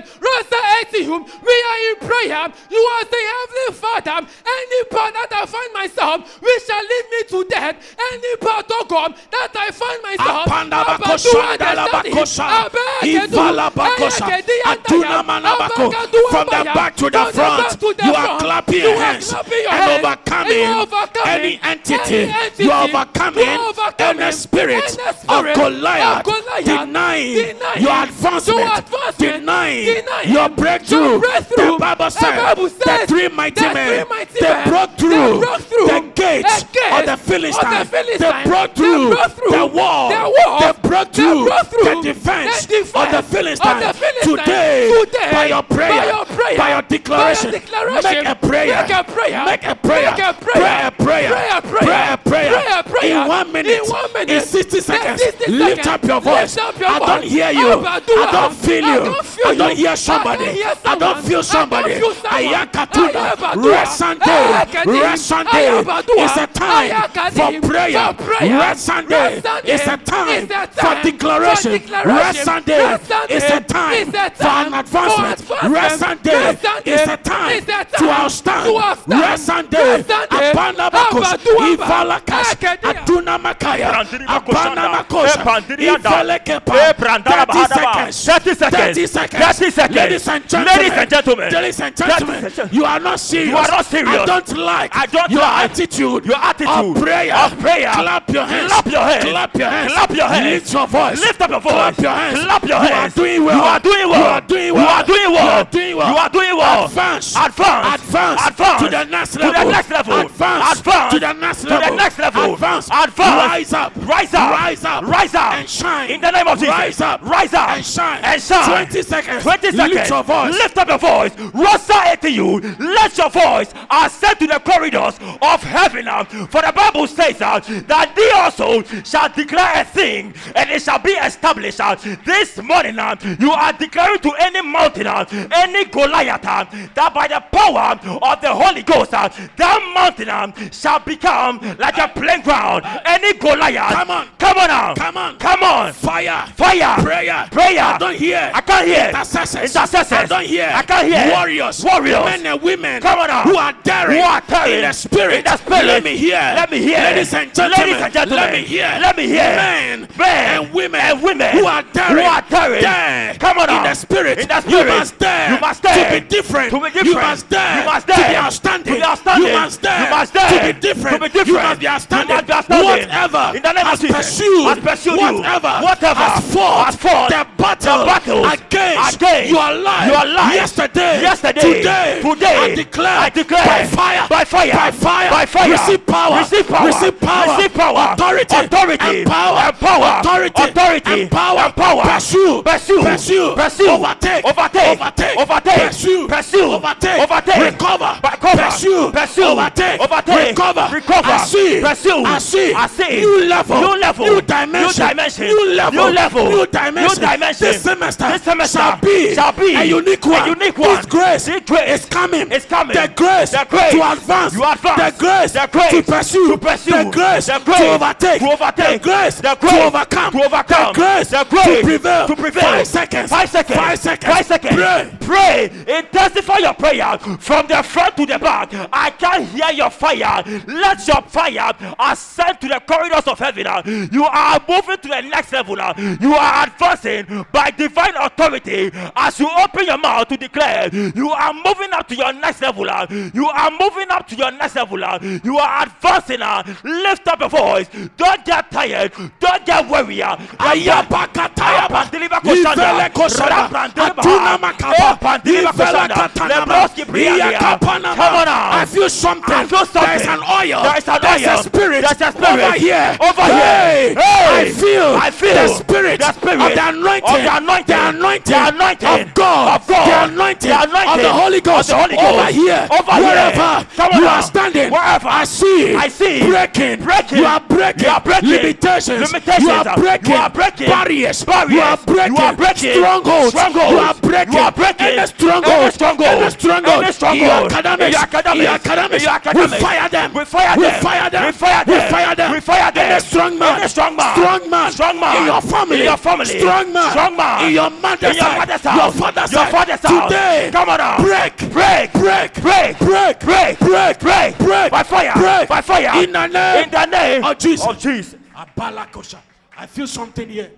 Rasa etium. We are in prayer. You are the heavenly Father. Any part that I find myself, we shall lead me to death. Any part, oh God, that I find myself. Apanda Abba bakosha, duande dala study. bakosha, Abba kedu. ivala bakosha, Ayake diandaya. aduna manabako. Abba kedu From the back to the front, to you are clapping You your hands and overcoming And you are overcoming any entity. You are overcoming You are overcoming any spirit of Goliath, denying your advancement, your advancement, denying denying your breakthrough. Your breakthrough. The Bible said the three mighty men they broke through the gates of the Philistines. They broke through the wall. the wall. They broke through the defense of the Philistines. Today, by your prayer, by your prayer, by your declaration, by your declaration, make a prayer. make a prayer, Make a prayer. make a prayer, Pray a prayer. pray a prayer, Pray a prayer. pray a prayer. In one minute. In one minute. In 60 In seconds. 60 Lift up your voice. I don't hear you. I don't feel you. I don't hear somebody. Don't hear I don't feel somebody. feel someone. Ayakatuna. Ayabadua. Rest Sunday. Rest Sunday. Ayabadua. It's a time for prayer. For. Rest Sunday. Rest It's a time for declaration. for. Rest Sunday. Rest It's a time for an advancement. advancement. Rest Sunday. Rest It's a time to time outstand. to. Rest Sunday. Rest Abana bakos. Abaduaba. Ivalakas. Akadia. Aduna makaya. Brandiri Abana bakoshanda. makos. Bandiri da. Ivelekepa. Eh, 30 seconds. 30 seconds. 30 seconds. 30 seconds. Ladies and gentlemen. Ladies and gentlemen. Ladies and gentlemen. You are not serious. You are not serious. I don't like I don't your like attitude. your attitude of prayer. of prayer. Clap your hands. Clap your hands. Clap your hands. Clap your hands. Lift your voice. Lift up your voice. Clap your hands. Clap your You hands. are doing well. You are doing well. You are doing well. You are doing well. You are doing well. You are doing well. Advance. Advance. Advance. Advance. To the next To the level. next level. Advance. Advance. To the next To the level. next level. Advance. Advance. Rise up. Rise up. Rise up. Rise up. And shine. In the name of Jesus. Rise up. Rise up. And shine. And shine. 20 seconds. 20 seconds. Lift your voice. Lift up your voice. Rosa to you. Let your voice ascend to the corridors of heaven. uh, For the Bible says uh, that they also shall declare a thing and it shall be established. uh. This morning, uh, you are declaring to any mountain, uh, any Goliath, uh, that by the power of the Holy Ghost, uh, that mountain uh, shall become like a playground. Any Goliath, Come on. come on now, Come on. come on, Fire. fire, Prayer. prayer. I don't hear. I can't hear. Intercessors. Intercessors. I don't hear. I can't hear. Warriors. Warriors. Men and women. Come on now. Who are daring. Who are daring. In the spirit. In the spirit. Let me hear. Let me hear. Ladies and gentlemen. Ladies and gentlemen. Let me hear. Let me hear. Men. Men And women. and women Who are daring. who are daring. Dare. Come on In the spirit. In the You must dare. You must dare. To be different. To be You must dare. You must must to be outstanding. to be outstanding. You must dare, You must dare to be different. to be different. You must be outstanding. You must be outstanding. Whatever In the name of has Jesus. pursued, Has pursued you. whatever, Whatever has fought, has fought the battle the battles against, against your life, your life. yesterday, Yesterday, today, today, I declare, I declare by fire, by fire, by fire, by fire, receive power, receive power, receive power, receive power, authority, authority, and power, and power, authority, authority, and power, and power. pursue, Pursue, pursue, pursue, overtake, overtake, overtake, overtake, pursue, pursue, overtake, overtake, recover, pursue, pursue, overtake, overtake, recover, recover, pursue, I see, I see, new level, new level, new dimension, new dimension, new level, new level, new dimension, new dimension. This semester, This semester shall be, shall be a unique a one. This grace, This grace is coming. is coming. The grace, The grace to advance, to advance. the grace, The grace to pursue, to pursue. the grace, The grace to overtake, to overtake. the grace, The grace to overcome, to overcome. the grace, The grace to prevail, to prevail. Five seconds, Five seconds. five seconds, Five seconds. Pray. Pray. Intensify your prayer. From the front to the back. I can hear your fire. Let your fire ascend to the corridors of heaven. You are moving to the next level. You are advancing by divine authority as you open your mouth to declare. You are moving up to your next level. You are moving up to your next level. You are advancing. Lift up your voice. Don't get tired. Don't get weary. Ayabakatayaba. Pandiliba koshanda. Koshanda. Rabrandiliba. Atuna makaba. Ivele koshanda. Lebroski briandia. Come on now. I feel something. I feel something. There is an oil. There is an There's oil. a spirit. There's a spirit. Over here. Over Hey. here. Hey. I feel. I feel the spirit. the spirit of the anointing. of the anointing. The anointing. The anointing of God. of God. The anointing. The anointing of the Holy Ghost. of the Holy Over here. Over here. Wherever you now. are standing. Wherever. I see. I see. Breaking. Breaking. You are breaking. You are breaking. Limitations. Limitations. You are breaking. You are breaking. Barriers. Barriers. You are breaking. You are breaking. Strongholds. Strongholds. You are breaking. You are breaking. Any stronghold. Any stronghold. Any stronghold. Any stronghold. Your academics. Your academics. Your academics. Your academics. We fire them. We fire We them. fire them. We fire We them. fire them. We fire them. Any strong man. Any strong man. Strong man. Strong man. In your family. In your family. Strong man. Strong man. In your mother's In your mother's house. Your father's Your father's house. Today. Come on. Break. Break. Break. Break. Break. Break. Break. Break. Break. By fire. Break. By fire. In the name. In the name of Jesus. Of Jesus. Abalakosha. I feel something here.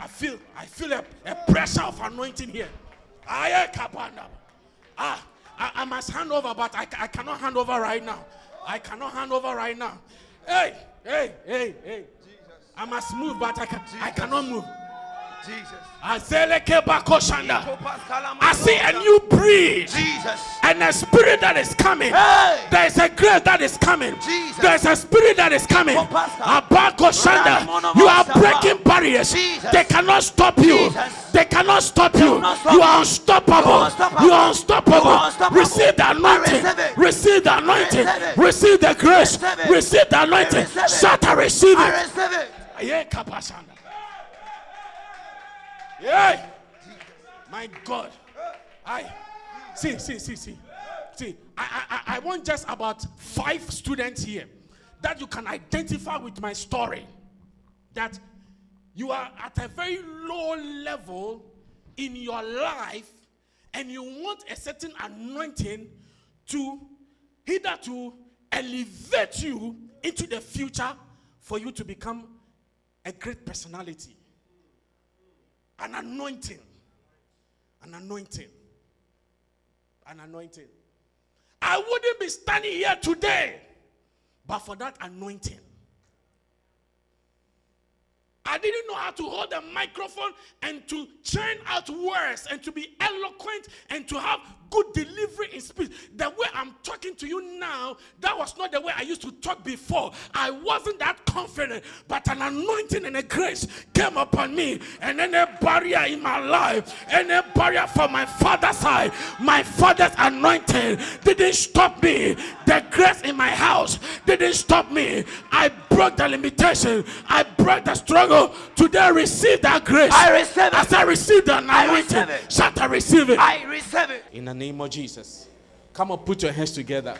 I feel I feel a, a pressure of anointing here. Kapanda. Ah, I, I must hand over, but I, I cannot hand over right now. I cannot hand over right now. Hey, hey, hey, hey. I must move, but I can I cannot move. Bakoshanda. I see a new breed. Jesus. And a spirit that is coming. Hey. There is a grace that is coming. Jesus. There is a spirit that is coming. Kopasa. Abako Shanda. You are breaking barriers. Jesus. They cannot stop you. Jesus. They cannot stop you. You are unstoppable. You are unstoppable. You are unstoppable. You are unstoppable. Receive the anointing. receive the anointing. receive the grace. receive the anointing. I receive it. Yeah. My God. I see, see, see, see. See, I, I, I want just about five students here that you can identify with my story. That you are at a very low level in your life and you want a certain anointing to either to elevate you into the future for you to become a great personality. An anointing. An anointing. An anointing. I wouldn't be standing here today but for that anointing. I didn't know how to hold a microphone and to churn out words and to be eloquent and to have good delivery in speech. The way I'm talking to you now, that was not the way I used to talk before. I wasn't that confident, but an anointing and a grace came upon me, and then a barrier in my life, and a barrier from my father's side. My father's anointing didn't stop me. The grace in my house didn't stop me. I broke the limitation. I broke the struggle. Today, receive that grace. I receive it. As I receive the anointing, receive it. shout, I receive it. I receive it. In the name of Jesus. Come on, put your hands together.